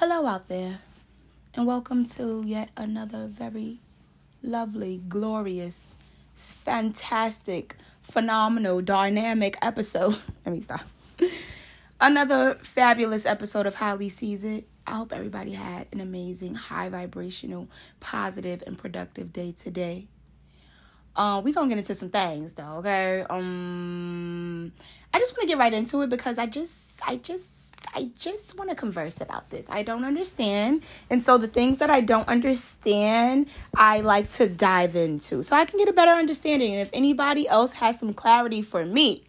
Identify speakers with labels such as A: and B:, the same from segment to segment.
A: Hello out there, and welcome to yet another very lovely, glorious, fantastic, phenomenal, dynamic episode. Let me stop. Another fabulous episode of Highly Sees It. I hope everybody had an amazing, high vibrational, positive, and productive day today. Uh, we gonna get into some things though, okay? Um, I just want to get right into it because I just, I just I just want to converse about this. I don't understand. And so the things that I don't understand, I like to dive into so I can get a better understanding. And if anybody else has some clarity for me,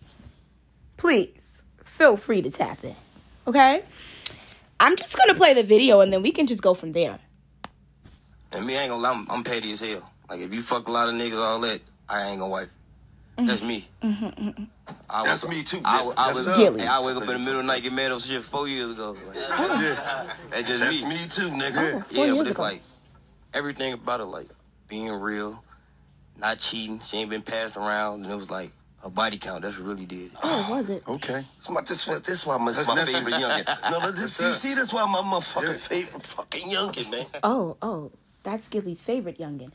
A: please feel free to tap in. Okay? I'm just going to play the video and then we can just go from there.
B: And me, I ain't gonna lie, I'm, I'm petty as hell. Like, if you fuck a lot of niggas, all that, I ain't gonna wife. That's me.
A: Mm-hmm,
B: I
C: That's
B: was-
C: me too.
B: I,
C: Yeah,
B: I
C: that's
B: was,
C: up.
A: Gillie.
B: hey, I wake up in the middle of the night, get mad over shit four years ago. Like,
C: Yeah.
B: that's just
C: That's
B: me.
C: me too, nigga.
A: Oh, four
B: Yeah, but it's
A: ago.
B: like everything about it, like being real, not cheating. She ain't been passed around, and it was like a body count. That's what really did. it.
A: Oh, was it?
C: Okay.
B: This my this, why- this why my,
C: That's
B: my favorite youngin. No, no, this, see, see, that's why my motherfucking
C: Yeah.
B: favorite fucking youngin, man.
A: Oh, oh, that's Gillie's favorite youngin.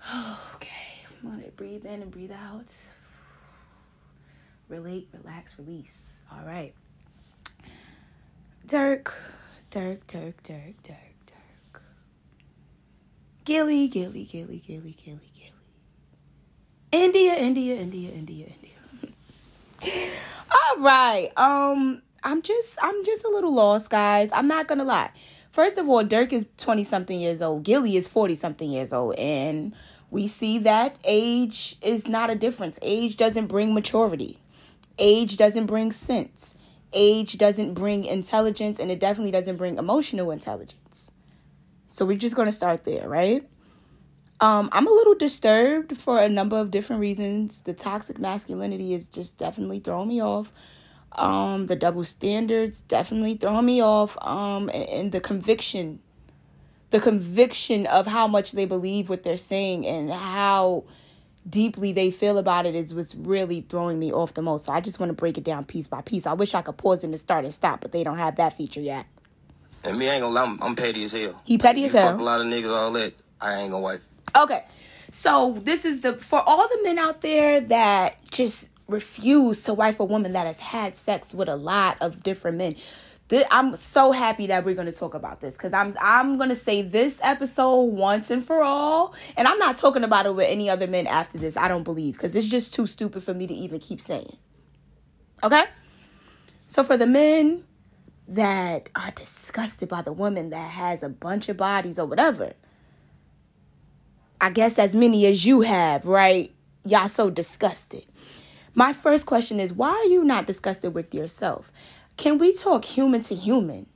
A: okay, I'm gonna breathe in and breathe out. Relate, relax, release. All right. Durk, Durk, Durk, Durk, Durk, Durk. Gillie, Gillie, Gillie, Gillie, Gillie, Gillie. India, India, India, India, India. All right. Um, I'm just I'm just a little lost, guys. I'm not gonna lie. First of all, Durk is 20 something years old. Gillie is 40 something years old. And we see that age is not a difference. Age doesn't bring maturity. Age doesn't bring sense. Age doesn't bring intelligence and it definitely doesn't bring emotional intelligence. So we're just gonna start there, right? Um, I'm a little disturbed for a number of different reasons. The toxic masculinity is just definitely throwing me off. Um, the double standards definitely throwing me off. Um, and, and the conviction, the conviction of how much they believe what they're saying and how deeply they feel about it is what's really throwing me off the most. So I just want to break it down piece by piece. I wish I could pause in the start and stop, but they don't have that feature yet.
B: And me, I ain't gonna lie, I'm, I'm petty as hell.
A: He petty
B: you
A: as hell.
B: Fuck a lot of niggas, all that. I ain't gonna wife.
A: Okay. So this is the for all the men out there that just refuse to wife a woman that has had sex with a lot of different men. Th- I'm so happy that we're going to talk about this because I'm I'm going to say this episode once and for all, and I'm not talking about it with any other men after this. I don't believe because it's just too stupid for me to even keep saying. Okay, so for the men that are disgusted by the woman that has a bunch of bodies or whatever, I guess as many as you have, right? Y'all so disgusted. My first question is why are you not disgusted with yourself? Can we talk human to human?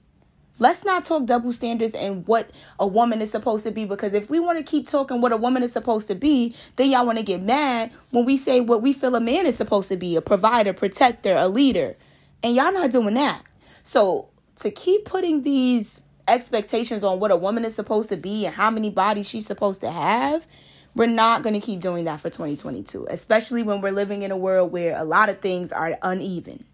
A: Let's not talk double standards and what a woman is supposed to be because if we want to keep talking what a woman is supposed to be, then y'all want to get mad when we say what we feel a man is supposed to be a provider, protector, a leader. And y'all not doing that. So to keep putting these expectations on what a woman is supposed to be and how many bodies she's supposed to have, we're not going to keep doing that for 2022, especially when we're living in a world where a lot of things are uneven.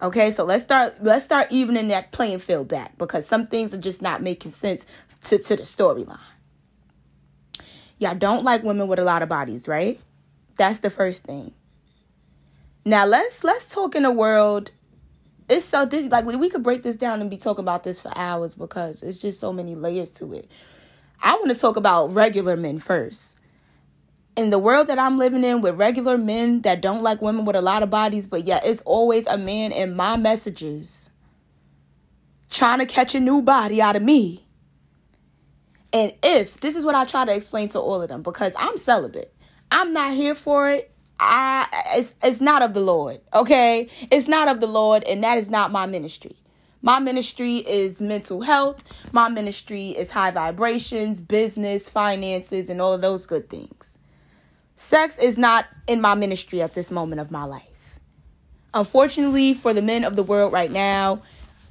A: Okay, so let's start let's start evening that playing field back because some things are just not making sense to, to the storyline. Y'all don't like women with a lot of bodies, right? That's the first thing. Now let's let's talk in a world. It's so this, like we could break this down and be talking about this for hours because it's just so many layers to it. I want to talk about regular men first. In the world that I'm living in with regular men that don't like women with a lot of bodies, but yet it's always a man in my messages trying to catch a new body out of me. And if this is what I try to explain to all of them, because I'm celibate, I'm not here for it. I it's it's not of the Lord, okay? It's not of the Lord, and that is not my ministry. My ministry is mental health. My ministry is high vibrations, business, finances, and all of those good things. Sex is not in my ministry at this moment of my life. Unfortunately, for the men of the world right now,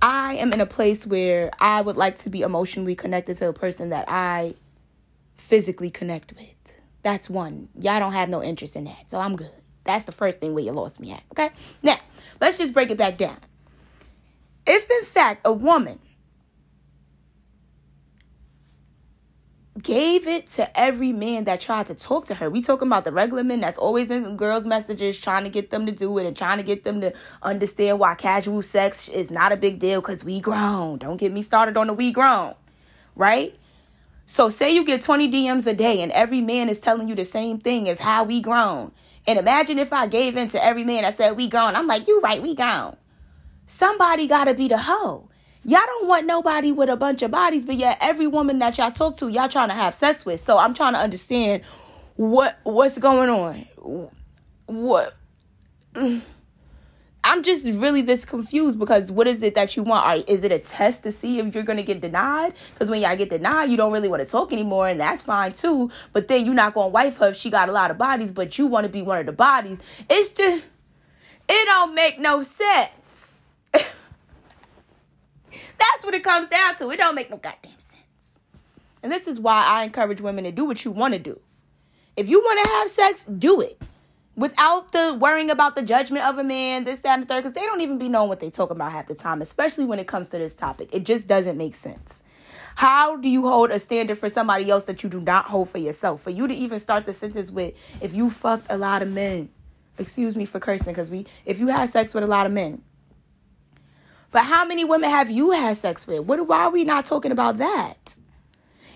A: I am in a place where I would like to be emotionally connected to a person that I physically connect with. That's one. Y'all don't have no interest in that, so I'm good. That's the first thing where you lost me at. Okay? Now, let's just break it back down. If in fact a woman gave it to every man that tried to talk to her. We talking about the regular men that's always in girls' messages trying to get them to do it and trying to get them to understand why casual sex is not a big deal because we grown. Don't get me started on the we grown, right? So say you get 20 DMs a day and every man is telling you the same thing as how we grown. And imagine if I gave in to every man that said we grown. I'm like, you right, we grown. Somebody gotta be the hoe. Y'all don't want nobody with a bunch of bodies, but yet every woman that y'all talk to, y'all trying to have sex with. So I'm trying to understand what what's going on. What mm. I'm just really this confused because what is it that you want? Are, is it a test to see if you're to get denied? Because when y'all get denied, you don't really want to talk anymore, and that's fine too. But then you're not to wife her if she got a lot of bodies, but you want to be one of the bodies. It's just, it don't make no sense. That's what it comes down to. It don't make no goddamn sense. And this is why I encourage women to do what you want to do. If you want to have sex, do it. Without the worrying about the judgment of a man, this, that, and the third, because they don't even be knowing what they talk about half the time, especially when it comes to this topic. It just doesn't make sense. How do you hold a standard for somebody else that you do not hold for yourself? For you to even start the sentence with, if you fucked a lot of men, excuse me for cursing, because we, if you had sex with a lot of men, but how many women have you had sex with? What, why are we not talking about that?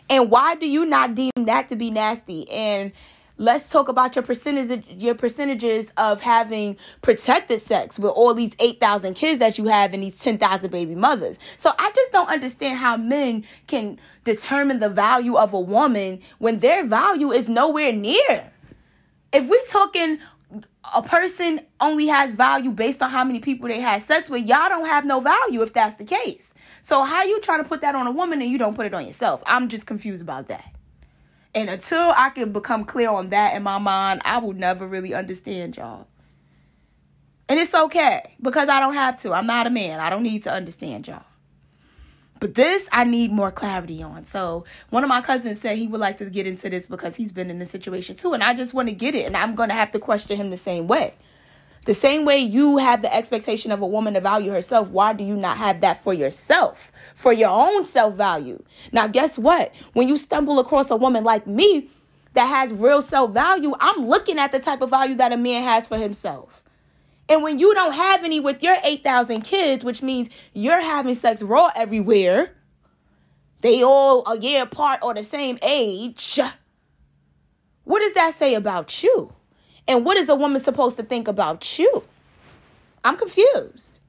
A: And why do you not deem that to be nasty? And let's talk about your percentage your percentages of having protected sex with all these 8,000 kids that you have and these 10,000 baby mothers. So I just don't understand how men can determine the value of a woman when their value is nowhere near. If we're talking a person only has value based on how many people they had sex with, y'all don't have no value if that's the case. So how you trying to put that on a woman and you don't put it on yourself? I'm just confused about that. And until I can become clear on that in my mind, I will never really understand y'all. And it's okay because I don't have to. I'm not a man. I don't need to understand y'all. But this I need more clarity on. So one of my cousins said he would like to get into this because he's been in this situation too. And I just want to get it. And I'm gonna have to question him the same way. The same way you have the expectation of a woman to value herself, why do you not have that for yourself? For your own self value. Now, guess what? When you stumble across a woman like me that has real self value, I'm looking at the type of value that a man has for himself. And when you don't have any with your 8,000 kids, which means you're having sex raw everywhere, they all a year apart or the same age. What does that say about you? And what is a woman supposed to think about you? I'm confused.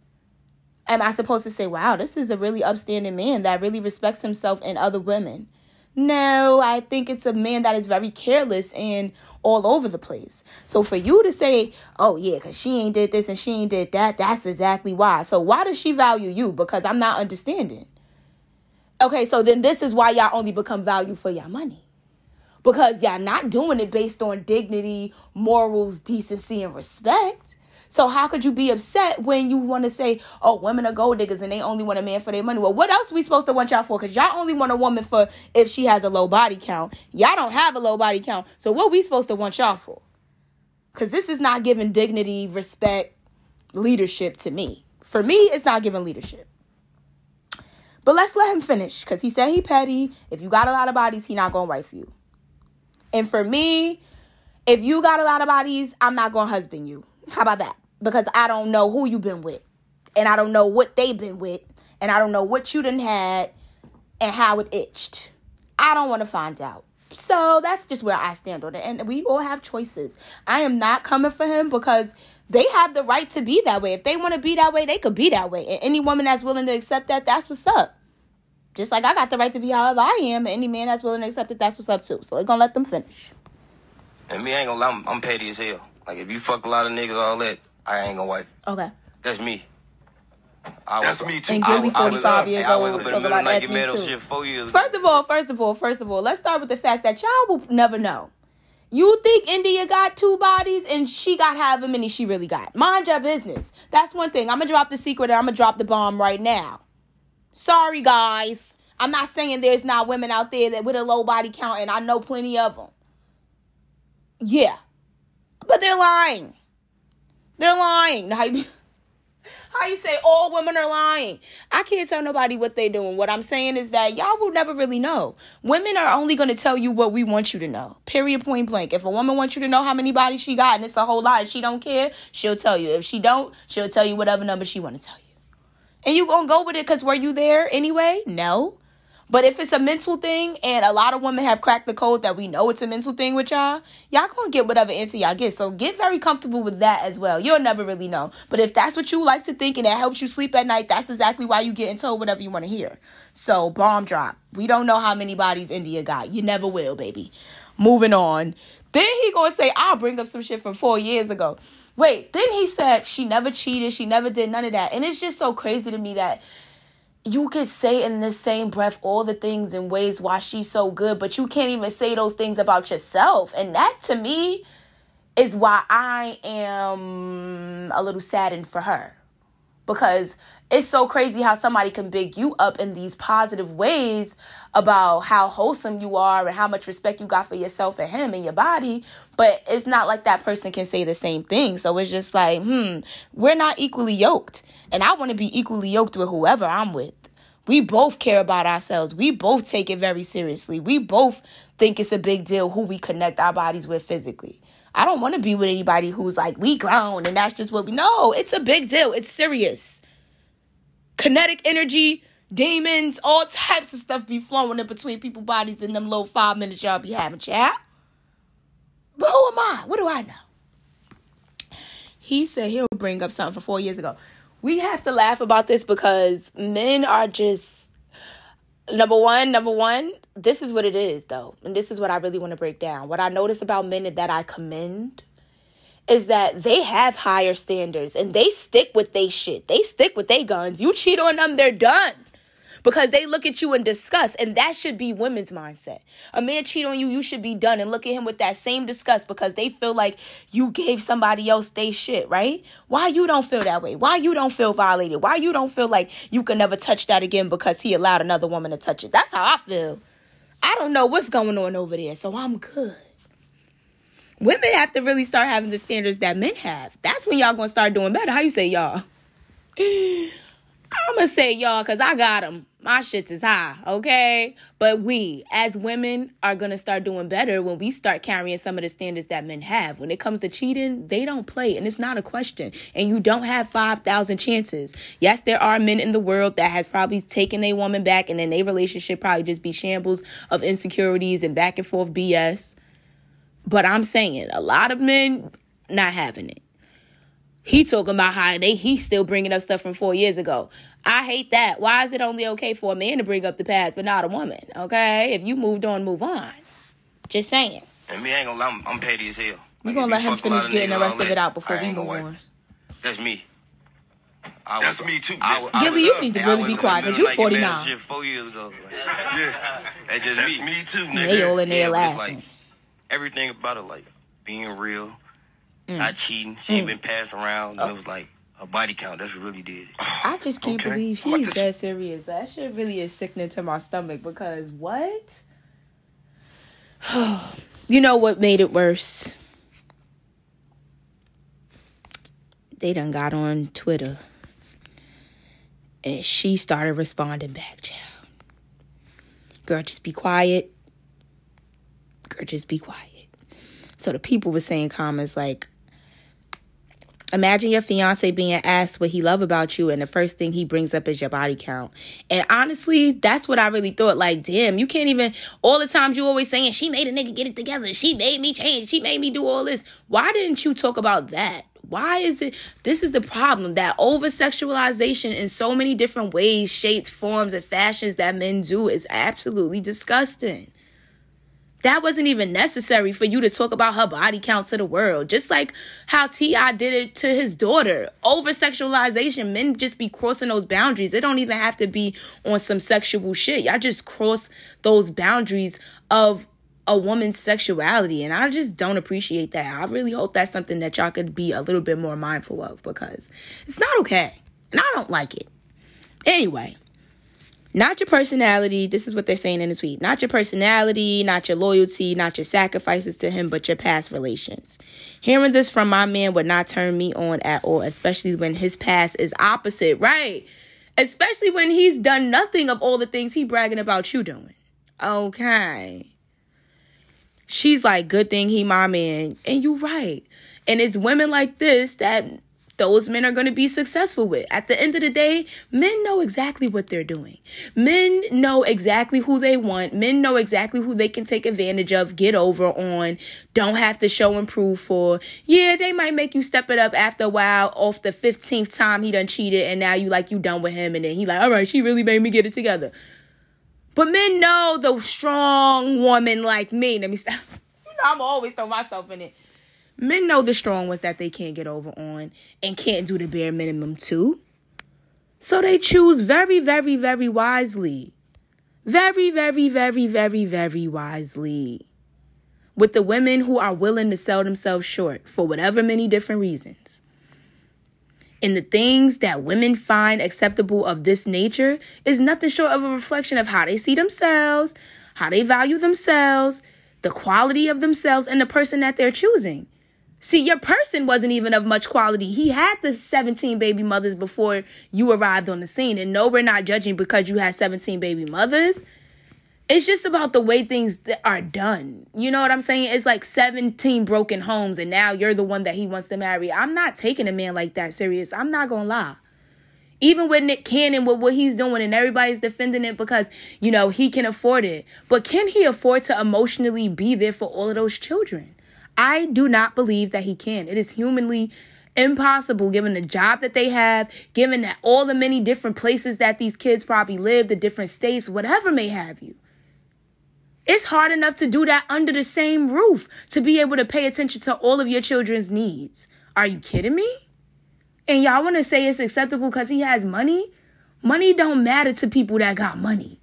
A: Am I supposed to say, wow, this is a really upstanding man that really respects himself and other women? No, I think it's a man that is very careless and all over the place. So for you to say, oh yeah, because she ain't did this and she ain't did that, that's exactly why. So why does she value you? Because I'm not understanding. Okay, so then this is why y'all only become value for your money. Because y'all not doing it based on dignity, morals, decency, and respect. So how could you be upset when you want to say, "Oh, women are gold diggers and they only want a man for their money"? Well, what else we supposed to want y'all for? Because y'all only want a woman for if she has a low body count. Y'all don't have a low body count, so what we supposed to want y'all for? Because this is not giving dignity, respect, leadership to me. For me, it's not giving leadership. But let's let him finish because he said he petty. If you got a lot of bodies, he not gonna wife you. And for me, if you got a lot of bodies, I'm not gonna husband you. How about that? because I don't know who you've been with. And I don't know what they've been with. And I don't know what you done had and how it itched. I don't want to find out. So that's just where I stand on it. And we all have choices. I am not coming for him because they have the right to be that way. If they want to be that way, they could be that way. And any woman that's willing to accept that, that's what's up. Just like I got the right to be however I am, any man that's willing to accept it, that's what's up too. So we're gonna let them finish.
B: And me ain't gonna lie, I'm, I'm petty as hell. Like if you fuck a lot of niggas, all that, I ain't gonna wife.
A: Okay.
B: That's me.
C: I That's me too.
A: And Gillie, 45 years
B: I
A: old,
B: was
A: talk about that's me too.
B: Shit four years
A: first of all, first of all, first of all, let's start with the fact that y'all will never know. You think India got two bodies and she got however many she really got. Mind your business. That's one thing. I'm gonna drop the secret and I'm gonna drop the bomb right now. Sorry, guys. I'm not saying there's not women out there that with a low body count, and I know plenty of them. Yeah, but they're lying. They're lying. How you how you say all women are lying? I can't tell nobody what they doing. What I'm saying is that y'all will never really know. Women are only going to tell you what we want you to know. Period. Point blank. If a woman wants you to know how many bodies she got and it's a whole lot, and she don't care, she'll tell you. If she don't, she'll tell you whatever number she want to tell you. And you gonna go with it because were you there anyway? No. But if it's a mental thing, and a lot of women have cracked the code that we know it's a mental thing with y'all, y'all gonna get whatever answer y'all get. So get very comfortable with that as well. You'll never really know. But if that's what you like to think and it helps you sleep at night, that's exactly why you getting told whatever you want to hear. So bomb drop. We don't know how many bodies India got. You never will, baby. Moving on. Then he gonna say, I'll bring up some shit from four years ago. Wait, then he said she never cheated, she never did none of that. And it's just so crazy to me that you could say in the same breath all the things and ways why she's so good, but you can't even say those things about yourself. And that to me is why I am a little saddened for her. Because it's so crazy how somebody can big you up in these positive ways about how wholesome you are and how much respect you got for yourself and him and your body. But it's not like that person can say the same thing. So it's just like, hmm, we're not equally yoked. And I want to be equally yoked with whoever I'm with. We both care about ourselves. We both take it very seriously. We both think it's a big deal who we connect our bodies with physically. I don't want to be with anybody who's like, we grown and that's just what we know. It's a big deal. It's serious. Kinetic energy, demons, all types of stuff be flowing in between people bodies in them little five minutes y'all be having chat. But who am I? What do I know? He said he'll bring up something from four years ago. We have to laugh about this because men are just number one, number one, this is what it is though. And this is what I really want to break down. What I notice about men that I commend is that they have higher standards and they stick with they shit. They stick with they guns. You cheat on them, they're done because they look at you in disgust. And that should be women's mindset. A man cheat on you, you should be done and look at him with that same disgust because they feel like you gave somebody else they shit, right? Why you don't feel that way? Why you don't feel violated? Why you don't feel like you can never touch that again because he allowed another woman to touch it? That's how I feel. I don't know what's going on over there, so I'm good. Women have to really start having the standards that men have. That's when y'all gonna start doing better. How you say y'all? I'm gonna say y'all because I got them. My shits is high, okay? But we, as women, are gonna start doing better when we start carrying some of the standards that men have. When it comes to cheating, they don't play, and it's not a question. And you don't have 5,000 chances. Yes, there are men in the world that has probably taken a woman back, and then their relationship probably just be shambles of insecurities and back and forth BS. But I'm saying a lot of men not having it. He talking about how they he's still bringing up stuff from four years ago. I hate that. Why is it only okay for a man to bring up the past, but not a woman? Okay, if you moved on, move on. Just saying.
B: And me ain't gonna lie, I'm, I'm petty as hell.
A: We gonna let him finish getting the rest of it out before we move on.
B: That's me.
C: I That's was, me too.
A: I, I, Gillie, you uh, need to really be quiet because you 49.
B: Shit four years ago. Like,
C: yeah, that's just That's me. me too, nigga.
A: They all in there yeah, laughing.
B: Like, everything about it, like being real, mm. not cheating. She ain't mm. been passed around. Oh. And it was like a body count. That's what really did it.
A: I just can't okay. believe he's that serious. That shit really is sickening to my stomach because what? you know what made it worse? They done got on Twitter and she started responding back, child. Girl, just be quiet. Girl, just be quiet. So the people were saying comments like, Imagine your fiance being asked what he love about you, and the first thing he brings up is your body count. And honestly, that's what I really thought. Like, damn, you can't even. All the times you always saying she made a nigga get it together. She made me change. She made me do all this. Why didn't you talk about that? Why is it? This is the problem that over sexualization in so many different ways, shapes, forms, and fashions that men do is absolutely disgusting that wasn't even necessary for you to talk about her body count to the world. Just like how T.I. did it to his daughter. Over sexualization, men just be crossing those boundaries. It don't even have to be on some sexual shit. Y'all just cross those boundaries of a woman's sexuality. And I just don't appreciate that. I really hope that's something that y'all could be a little bit more mindful of because it's not okay. And I don't like it. Anyway, Not your personality. This is what they're saying in the tweet. Not your personality, not your loyalty, not your sacrifices to him, but your past relations. Hearing this from my man would not turn me on at all, especially when his past is opposite, right? Especially when he's done nothing of all the things he bragging about you doing. Okay. She's like, good thing he my man. And you right. And it's women like this that those men are going to be successful with. At the end of the day, men know exactly what they're doing. Men know exactly who they want. Men know exactly who they can take advantage of, get over on, don't have to show and prove for. Yeah, they might make you step it up after a while off the 15th time he done cheated and now you like you done with him and then he like, all right, she really made me get it together. But men know the strong woman like me. Let me stop. You know, I'm always throw myself in it Men know the strong ones that they can't get over on and can't do the bare minimum too. So they choose very, very, very wisely. Very, very, very, very, very wisely. With the women who are willing to sell themselves short for whatever many different reasons. And the things that women find acceptable of this nature is nothing short of a reflection of how they see themselves, how they value themselves, the quality of themselves, and the person that they're choosing. See, your person wasn't even of much quality. He had the 17 baby mothers before you arrived on the scene. And no, we're not judging because you had 17 baby mothers. It's just about the way things are done. You know what I'm saying? It's like 17 broken homes, and now you're the one that he wants to marry. I'm not taking a man like that serious. I'm not going to lie. Even with Nick Cannon, with what he's doing, and everybody's defending it because, you know, he can afford it. But can he afford to emotionally be there for all of those children? I do not believe that he can. It is humanly impossible given the job that they have, given that all the many different places that these kids probably live, the different states, whatever may have you. It's hard enough to do that under the same roof to be able to pay attention to all of your children's needs. Are you kidding me? And y'all want to say it's acceptable because he has money? Money don't matter to people that got money.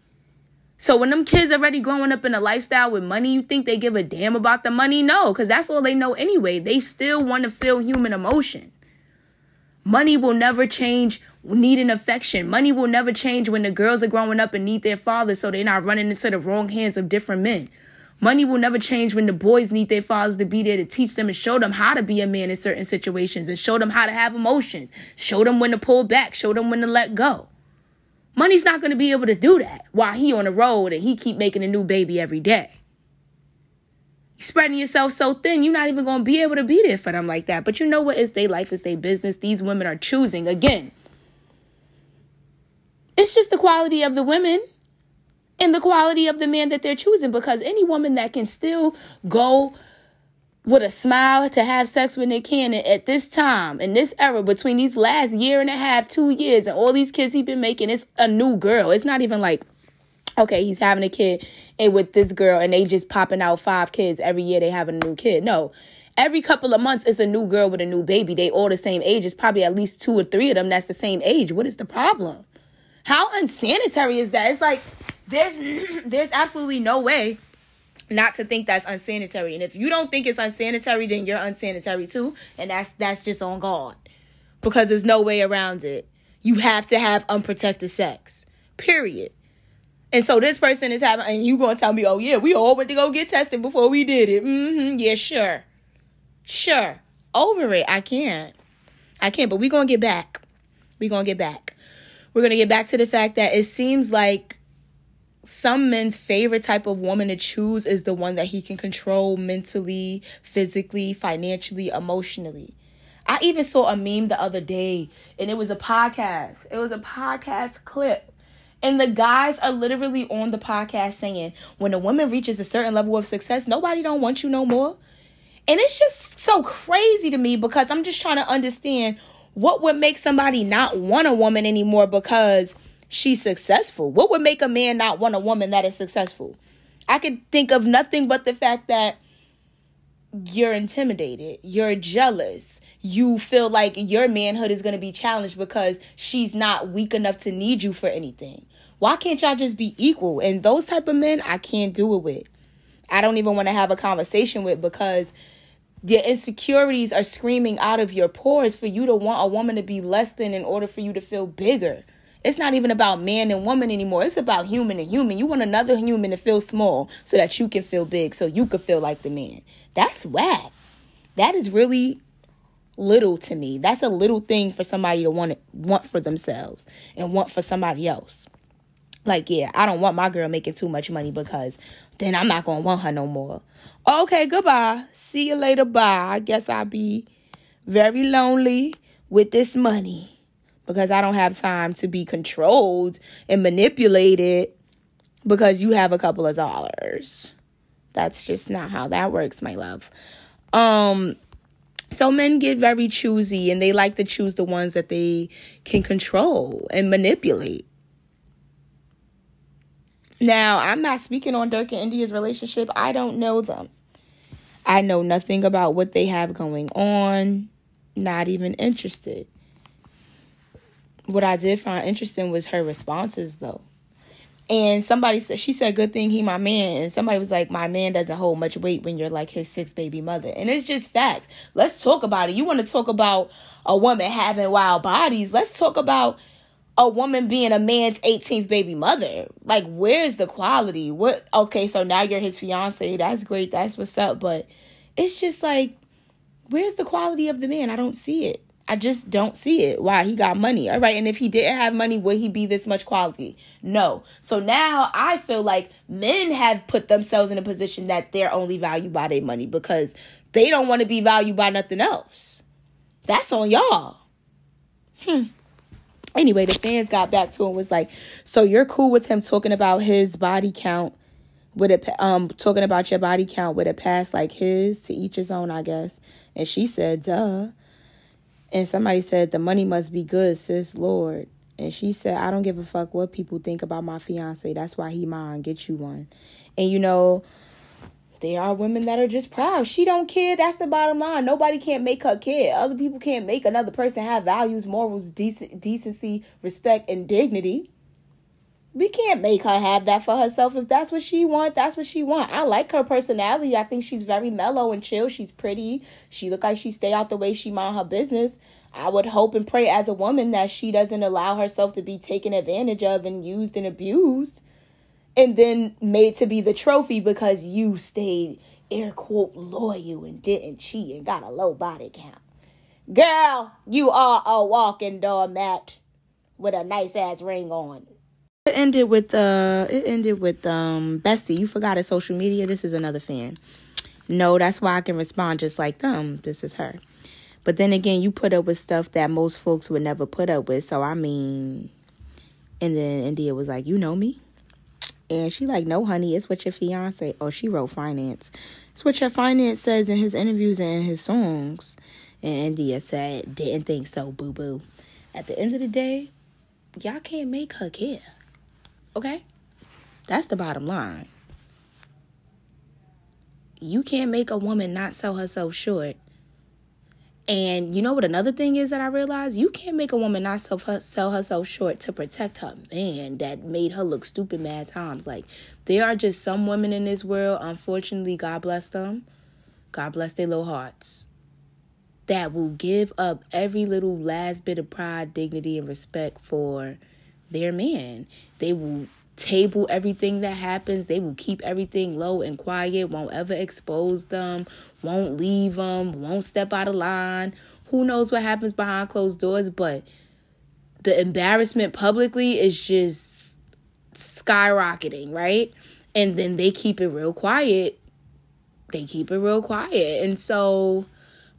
A: So when them kids already growing up in a lifestyle with money, you think they give a damn about the money? No, because that's all they know anyway. They still want to feel human emotion. Money will never change need needing affection. Money will never change when the girls are growing up and need their fathers so they're not running into the wrong hands of different men. Money will never change when the boys need their fathers to be there to teach them and show them how to be a man in certain situations and show them how to have emotions. Show them when to pull back, show them when to let go. Money's not going to be able to do that while he on the road and he keep making a new baby every day. You're spreading yourself so thin, you're not even going to be able to be there for them like that. But you know what? It's their life, it's their business. These women are choosing again. It's just the quality of the women and the quality of the man that they're choosing because any woman that can still go with a smile to have sex when they can. And at this time, in this era, between these last year and a half, two years, and all these kids he's been making, it's a new girl. It's not even like, okay, he's having a kid and with this girl, and they just popping out five kids every year. They having a new kid. No, every couple of months, it's a new girl with a new baby. They all the same age. It's probably at least two or three of them that's the same age. What is the problem? How unsanitary is that? It's like there's there's absolutely no way not to think that's unsanitary. And if you don't think it's unsanitary, then you're unsanitary too. And that's that's just on God. Because there's no way around it. You have to have unprotected sex. Period. And so this person is having and you gonna tell me, oh yeah, we all went to go get tested before we did it. Mm-hmm. Yeah, sure. Sure. Over it. I can't. I can't, but we gonna get back. we gonna get back. We're gonna get back to the fact that it seems like some men's favorite type of woman to choose is the one that he can control mentally, physically, financially, emotionally. I even saw a meme the other day and it was a podcast. It was a podcast clip. And the guys are literally on the podcast saying, when a woman reaches a certain level of success, nobody don't want you no more. And it's just so crazy to me because I'm just trying to understand what would make somebody not want a woman anymore because she's successful. What would make a man not want a woman that is successful? I could think of nothing but the fact that you're intimidated, you're jealous, you feel like your manhood is going to be challenged because she's not weak enough to need you for anything. Why can't y'all just be equal? And those type of men, I can't do it with. I don't even want to have a conversation with because your insecurities are screaming out of your pores for you to want a woman to be less than in order for you to feel bigger. It's not even about man and woman anymore. It's about human and human. You want another human to feel small so that you can feel big, so you can feel like the man. That's whack. That is really little to me. That's a little thing for somebody to want want for themselves and want for somebody else. Like, yeah, I don't want my girl making too much money because then I'm not gonna want her no more. Okay, goodbye. See you later. Bye. I guess I'll be very lonely with this money because I don't have time to be controlled and manipulated because you have a couple of dollars. That's just not how that works, my love. Um so men get very choosy and they like to choose the ones that they can control and manipulate. Now, I'm not speaking on Durk and India's relationship. I don't know them. I know nothing about what they have going on. Not even interested. What I did find interesting was her responses, though. And somebody said, she said, good thing he my man. And somebody was like, my man doesn't hold much weight when you're like his six baby mother. And it's just facts. Let's talk about it. You want to talk about a woman having wild bodies. Let's talk about a woman being a man's 18th baby mother. Like, where's the quality? What? Okay, so now you're his fiance. That's great. That's what's up. But it's just like, where's the quality of the man? I don't see it. I just don't see it. Why? He got money. All right. And if he didn't have money, would he be this much quality? No. So now I feel like men have put themselves in a position that they're only valued by their money because they don't want to be valued by nothing else. That's on y'all. Hmm. Anyway, the fans got back to him was like, "So you're cool with him talking about his body count with a um talking about your body count with a past like his to each his own, I guess." And she said, "Duh." And somebody said, The money must be good, sis, Lord. And she said, I don't give a fuck what people think about my fiance. That's why he mine. Get you one. And you know, there are women that are just proud. She don't care. That's the bottom line. Nobody can't make her care. Other people can't make another person have values, morals, decent, decency, respect, and dignity. We can't make her have that for herself. If that's what she want, that's what she want. I like her personality. I think she's very mellow and chill. She's pretty. She look like she stay out the way she mind her business. I would hope and pray as a woman that she doesn't allow herself to be taken advantage of and used and abused and then made to be the trophy because you stayed air quote loyal and didn't cheat and got a low body count. Girl, you are a walking doormat with a nice ass ring on. It ended with uh it ended with um Bessie. You forgot it social media. This is another fan. No, that's why I can respond just like them. This is her. But then again, you put up with stuff that most folks would never put up with. So I mean and then India was like, You know me? And she like, No, honey, it's what your fiance oh, she wrote finance. It's what your finance says in his interviews and his songs. And India said, Didn't think so, boo boo. At the end of the day, y'all can't make her care. Okay? That's the bottom line. You can't make a woman not sell herself short. And you know what another thing is that I realized? You can't make a woman not sell, herself short to protect her man that made her look stupid mad times. Like, there are just some women in this world, unfortunately, God bless them. God bless their little hearts. That will give up every little last bit of pride, dignity, and respect for their man. They will table everything that happens. They will keep everything low and quiet, won't ever expose them, won't leave them, won't step out of line. Who knows what happens behind closed doors, but the embarrassment publicly is just skyrocketing, right? And then they keep it real quiet. They keep it real quiet. And so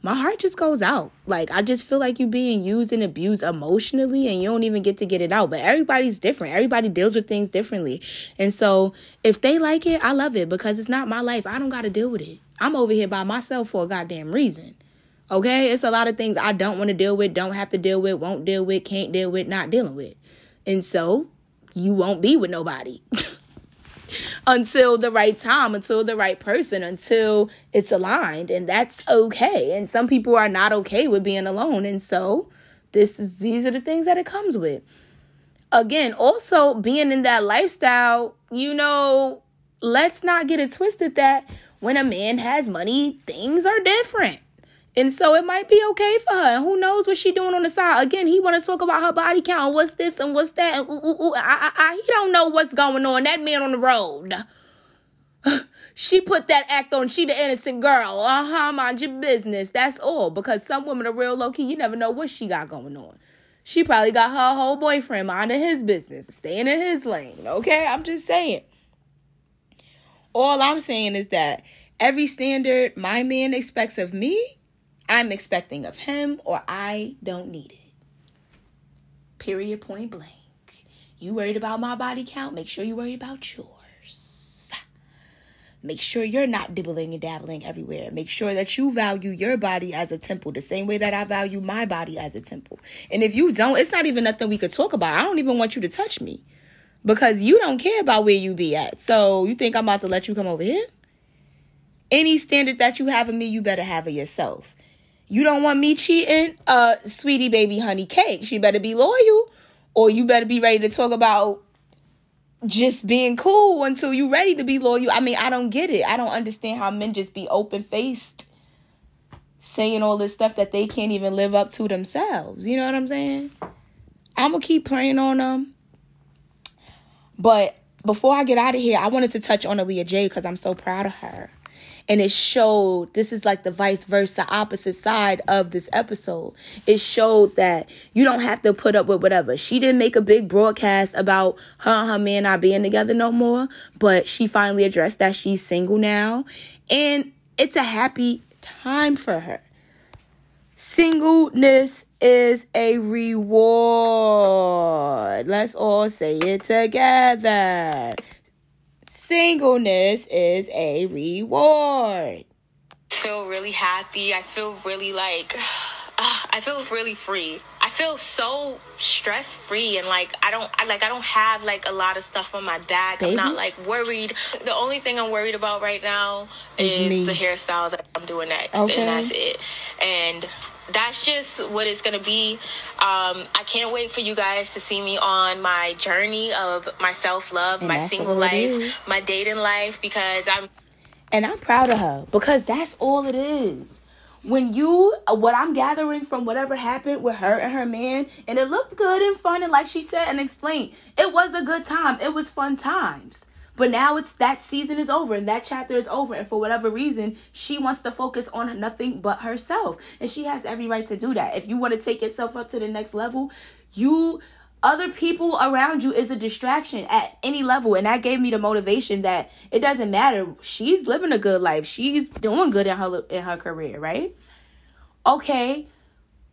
A: my heart just goes out. Like I just feel like you're being used and abused emotionally and you don't even get to get it out. But everybody's different. Everybody deals with things differently. And so if they like it, I love it because it's not my life. I don't got to deal with it. I'm over here by myself for a goddamn reason. Okay? It's a lot of things I don't want to deal with, don't have to deal with, won't deal with, can't deal with, not dealing with. And so you won't be with nobody. until the right time, until the right person, until it's aligned. And that's okay. And some people are not okay with being alone. And so this is these are the things that it comes with. Again, also being in that lifestyle, you know, let's not get it twisted that when a man has money, things are different. And so it might be okay for her. And who knows what she doing on the side. Again, he want to talk about her body count. What's this and what's that? And ooh, ooh, ooh. I, I, I, he don't know what's going on. That man on the road. she put that act on. She the innocent girl. Uh-huh, mind your business. That's all. Because some women are real low-key. You never know what she got going on. She probably got her whole boyfriend minding his business. Staying in his lane. Okay? I'm just saying. All I'm saying is that every standard my man expects of me I'm expecting of him or I don't need it. Period, point blank. You worried about my body count? Make sure you worry about yours. Make sure you're not dibbling and dabbling everywhere. Make sure that you value your body as a temple the same way that I value my body as a temple. And if you don't, it's not even nothing we could talk about. I don't even want you to touch me because you don't care about where you be at. So you think I'm about to let you come over here? Any standard that you have of me, you better have of yourself. You don't want me cheating? Uh, sweetie baby honey cake. She better be loyal. Or you better be ready to talk about just being cool until you're ready to be loyal. I mean, I don't get it. I don't understand how men just be open faced saying all this stuff that they can't even live up to themselves. You know what I'm saying? I'm gonna keep praying on them. But before I get out of here, I wanted to touch on Aaliyah Jay because I'm so proud of her and it showed this is like the vice versa opposite side of this episode. It showed that you don't have to put up with whatever. She didn't make a big broadcast about her and her man not being together no more but she finally addressed that she's single now. And it's a happy time for her. Singleness is a reward. Let's all say it together Singleness is a reward.
D: feel really happy. I feel really like uh, I feel really free. I feel so stress free and like I don't I like I don't have like a lot of stuff on my back. Baby? I'm not like worried. The only thing I'm worried about right now is, is the hairstyle that I'm doing next, okay. and that's it. And that's just what it's gonna be. Um, I can't wait for you guys to see me on my journey of my self love, my single life, my dating life, because I'm.
A: And I'm proud of her because that's all it is. When you, what I'm gathering from whatever happened with her and her man, and it looked good and fun, and like she said and explained, it was a good time. It was fun times. But now it's that season is over and that chapter is over. And for whatever reason, she wants to focus on nothing but herself. And she has every right to do that. If you want to take yourself up to the next level, you other people around you is a distraction at any level and that gave me the motivation that it doesn't matter she's living a good life she's doing good in her in her career right okay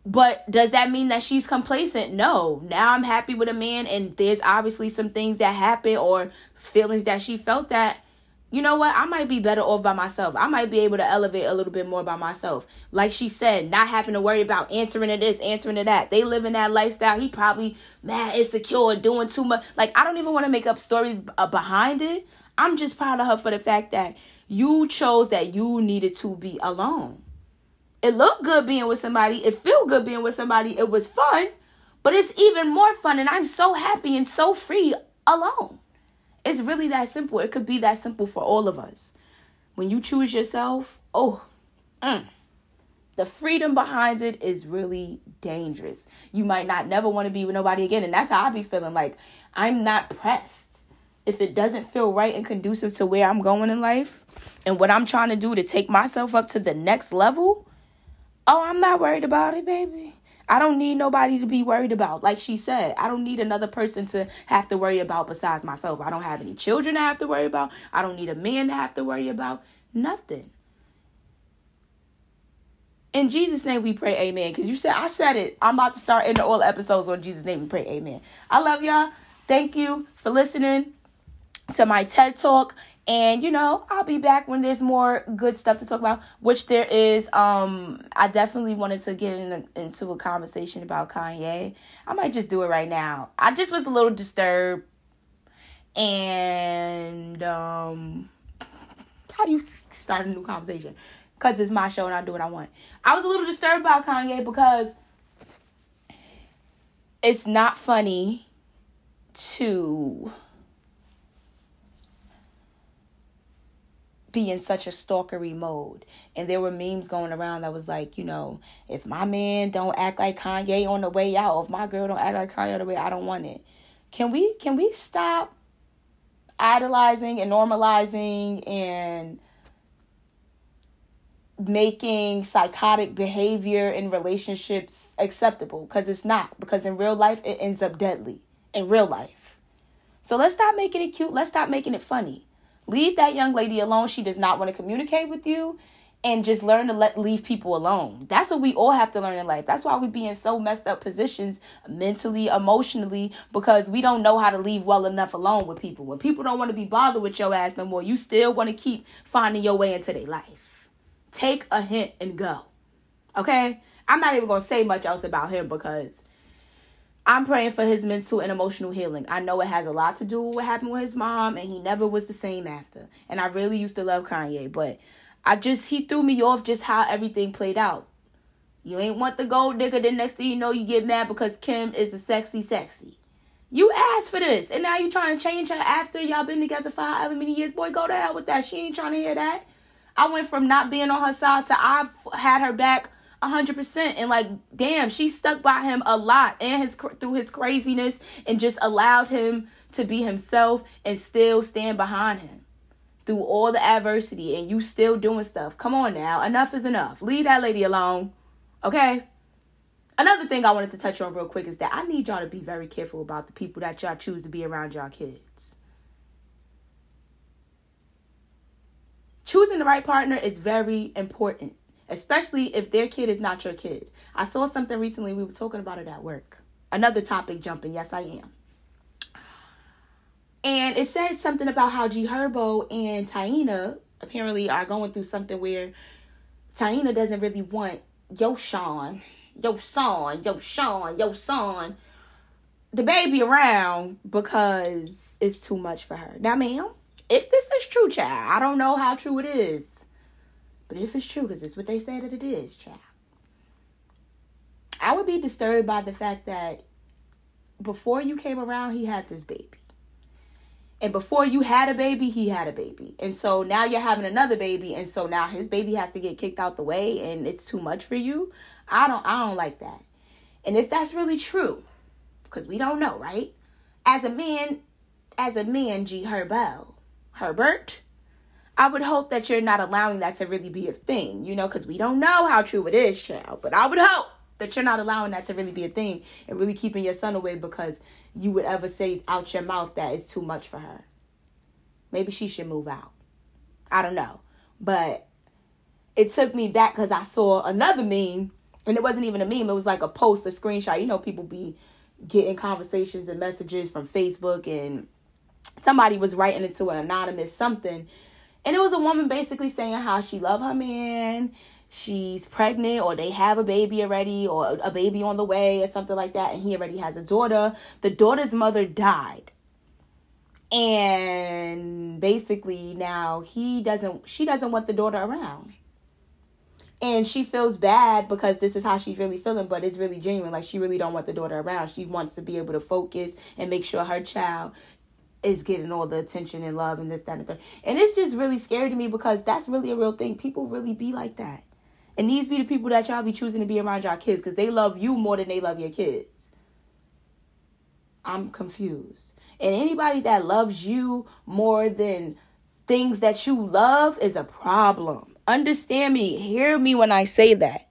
A: but does that mean that she's complacent? No. Now I'm happy with a man, and there's obviously some things that happen or feelings that she felt that, you know what, I might be better off by myself. I might be able to elevate a little bit more by myself. Like she said, not having to worry about answering to this, answering to that. They live in that lifestyle. He probably mad, insecure, doing too much. Like, I don't even want to make up stories uh, behind it. I'm just proud of her for the fact that you chose that you needed to be alone it looked good being with somebody. It felt good being with somebody. It was fun, but it's even more fun. And I'm so happy and so free alone. It's really that simple. It could be that simple for all of us. When you choose yourself, oh, mm, the freedom behind it is really dangerous. You might not never want to be with nobody again. And that's how I be feeling. Like, I'm not pressed. If it doesn't feel right and conducive to where I'm going in life and what I'm trying to do to take myself up to the next level, Oh, I'm not worried about it, baby. I don't need nobody to be worried about. Like she said, I don't need another person to have to worry about besides myself. I don't have any children to have to worry about. I don't need a man to have to worry about. Nothing. In Jesus' name we pray amen. Because you said, I said it. I'm about to start in all episodes on Jesus' name we pray amen. I love y'all. Thank you for listening to my TED Talk. And you know, I'll be back when there's more good stuff to talk about, which there is. Um, I definitely wanted to get in a, into a conversation about Kanye. I might just do it right now. I just was a little disturbed, and um, how do you start a new conversation? Cause it's my show and I do what I want. I was a little disturbed about Kanye because it's not funny to be in such a stalkery mode. And there were memes going around that was like, you know, if my man don't act like Kanye on the way out, if my girl don't act like Kanye on the way, I don't want it. Can we can we stop idolizing and normalizing and making psychotic behavior in relationships acceptable? Because it's not because in real life it ends up deadly. In real life. So let's stop making it cute. Let's stop making it funny leave that young lady alone she does not want to communicate with you and just learn to let leave people alone that's what we all have to learn in life that's why we be in so messed up positions mentally emotionally because we don't know how to leave well enough alone with people when people don't want to be bothered with your ass no more you still want to keep finding your way into their life Take a hint and go. Okay? I'm not even to say much else about him because I'm praying for his mental and emotional healing. I know it has a lot to do with what happened with his mom, and he never was the same after. And I really used to love Kanye, but I just, he threw me off just how everything played out. You ain't want the gold digger, then next thing you know, you get mad because Kim is a sexy, sexy. You asked for this, and now you trying to change her after y'all been together for however many years. Boy, go to hell with that. She ain't trying to hear that. I went from not being on her side to I've had her back 100% and like damn she stuck by him a lot and his through his craziness and just allowed him to be himself and still stand behind him through all the adversity and you still doing stuff. Come on now. Enough is enough. Leave that lady alone. Okay? Another thing i wanted to touch on real quick is that i need y'all to be very careful about the people that y'all choose to be around y'all kids. Choosing the right partner is very important, especially if their kid is not your kid. I saw something recently, we were talking about it at work. Another topic jumping, yes, I am. And it said something about how G Herbo and Taina apparently are going through something where Taina doesn't really want yo Sean, yo son, yo Sean, yo son, the baby around because it's too much for her. Now, ma'am, if this is true, child, I don't know how true it is. But if it's true, because it's what they say that it is, child. I would be disturbed by the fact that before you came around, he had this baby. And before you had a baby, he had a baby. And so now you're having another baby, and so now his baby has to get kicked out the way and it's too much for you. I don't I don't like that. And if that's really true, because we don't know, right? As a man, as a man, G Herbo, Herbert, I would hope that you're not allowing that to really be a thing, you know, because we don't know how true it is, child. But I would hope that you're not allowing that to really be a thing and really keeping your son away because you would ever say out your mouth that it's too much for her. Maybe she should move out. I don't know. But it took me back because I saw another meme, and it wasn't even a meme, it was like a post, a screenshot. You know, people be getting conversations and messages from Facebook and somebody was writing it to an anonymous something and it was a woman basically saying how she loved her man she's pregnant or they have a baby already or a baby on the way or something like that and he already has a daughter. The daughter's mother died. And basically now he doesn't she doesn't want the daughter around. And she feels bad because this is how she's really feeling but it's really genuine. Like she really don't want the daughter around. She wants to be able to focus and make sure her child is getting all the attention and love and this, that, and the third. And it's just really scary to me because that's really a real thing. People really be like that. And these be the people that y'all be choosing to be around y'all kids because they love you more than they love your kids. I'm confused. And anybody that loves you more than things that you love is a problem. Understand me. Hear me when I say that.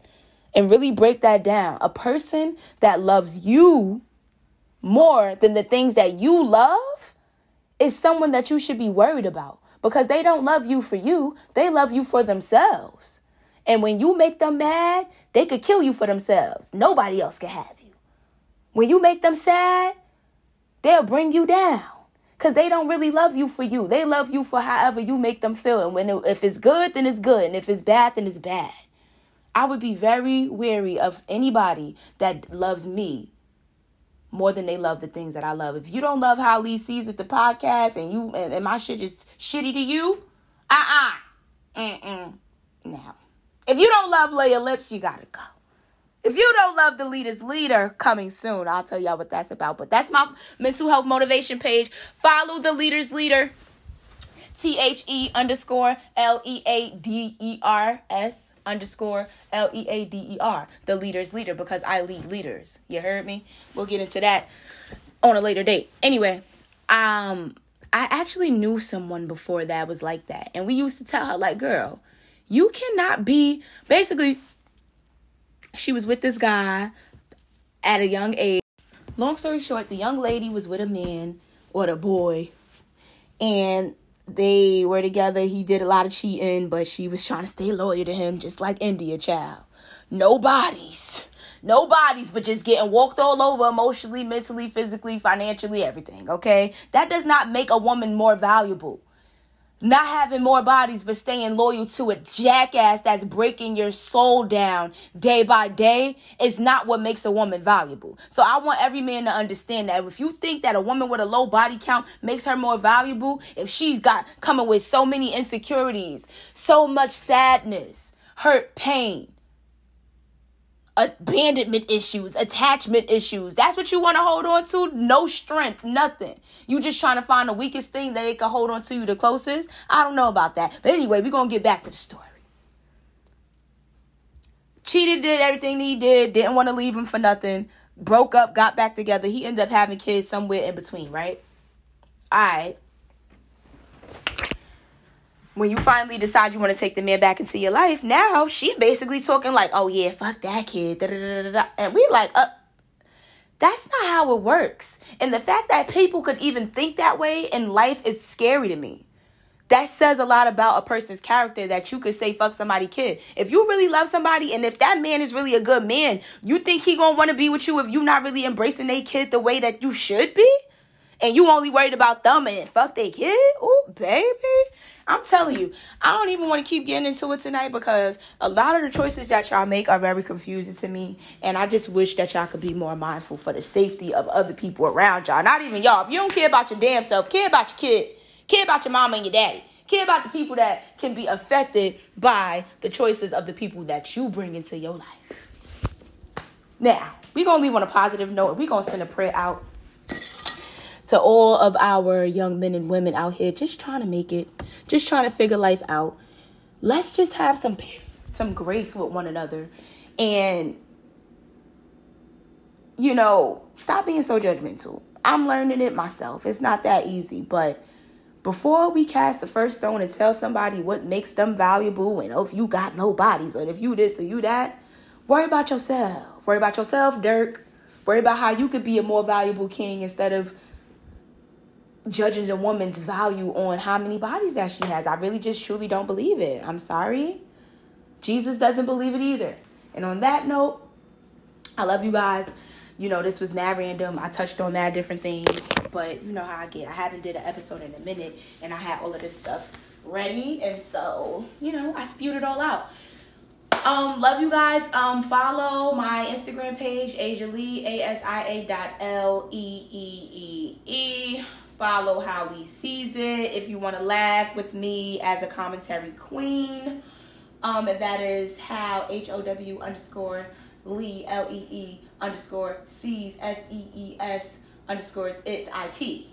A: And really break that down. A person that loves you more than the things that you love is someone that you should be worried about because they don't love you for you, they love you for themselves. And when you make them mad, they could kill you for themselves. Nobody else can have you. When you make them sad, they'll bring you down because they don't really love you for you. They love you for however you make them feel. And when it, if it's good, then it's good, and if it's bad, then it's bad. I would be very wary of anybody that loves me more than they love the things that I love. If you don't love how Lee sees it, the podcast, and you and, and my shit is shitty to you, uh uh-uh. uh, mm Now, if you don't love Leya Lipz, you gotta go. If you don't love the leader's leader, coming soon, I'll tell y'all what that's about. But that's my mental health motivation page. Follow the leader's leader. T H E underscore L E A D E R S underscore L E A D E R. The leader's leader because I lead leaders. You heard me? We'll get into that on a later date. Anyway, um, I actually knew someone before that was like that. And we used to tell her, like, girl, you cannot be basically she was with this guy at a young age. Long story short, the young lady was with a man or a boy, and they were together. He did a lot of cheating, but she was trying to stay loyal to him, just like India Child. No bodies. No bodies, but just getting walked all over emotionally, mentally, physically, financially, everything, okay? That does not make a woman more valuable not having more bodies but staying loyal to a jackass that's breaking your soul down day by day is not what makes a woman valuable. So I want every man to understand that if you think that a woman with a low body count makes her more valuable, if she's got coming with so many insecurities, so much sadness, hurt, pain, abandonment issues, attachment issues. That's what you want to hold on to? No strength, nothing. You just trying to find the weakest thing that they can hold on to you the closest? I don't know about that. But anyway, we're going to get back to the story. Cheated, did everything he did, didn't want to leave him for nothing, broke up, got back together. He ended up having kids somewhere in between, right? All right when you finally decide you want to take the man back into your life, now she basically talking like, oh yeah, fuck that kid. And we like, uh, that's not how it works. And the fact that people could even think that way in life is scary to me. That says a lot about a person's character that you could say fuck somebody kid. If you really love somebody and if that man is really a good man, you think he gonna want to be with you if you not really embracing a kid the way that you should be? And you only worried about them and fuck they kid? Oh, baby. I'm telling you, I don't even want to keep getting into it tonight because a lot of the choices that y'all make are very confusing to me. And I just wish that y'all could be more mindful for the safety of other people around y'all. Not even y'all. If you don't care about your damn self, care about your kid, care about your mama and your daddy. Care about the people that can be affected by the choices of the people that you bring into your life. Now, we're going to leave on a positive note. We're going to send a prayer out to all of our young men and women out here just trying to make it, just trying to figure life out. Let's just have some some grace with one another and you know, stop being so judgmental. I'm learning it myself. It's not that easy, but before we cast the first stone and tell somebody what makes them valuable and oh, if you got no bodies or if you this or you that, worry about yourself. Worry about yourself, Durk. Worry about how you could be a more valuable king instead of judging a woman's value on how many bodies that she has. I really just truly don't believe it. I'm sorry. Jesus doesn't believe it either. And on that note, I love you guys. You know, this was mad random. I touched on mad different things, but you know how I get. I haven't did an episode in a minute, and I had all of this stuff ready, and so you know, I spewed it all out. Um, love you guys. Um, follow my Instagram page, Asia Lee, A S I A dot L E E E E follow how Lee sees it. If you want to laugh with me as a commentary queen, um, that is how H O W underscore Lee L E E underscore sees S E E S underscores it I T.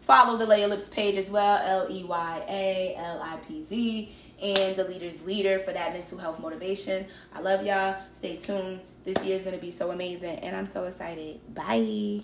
A: Follow the Leya Lipz page as well, L E Y A L I P Z, and the Leader's Leader for that mental health motivation. I love y'all. Stay tuned. This year is going to be so amazing, and I'm so excited. Bye.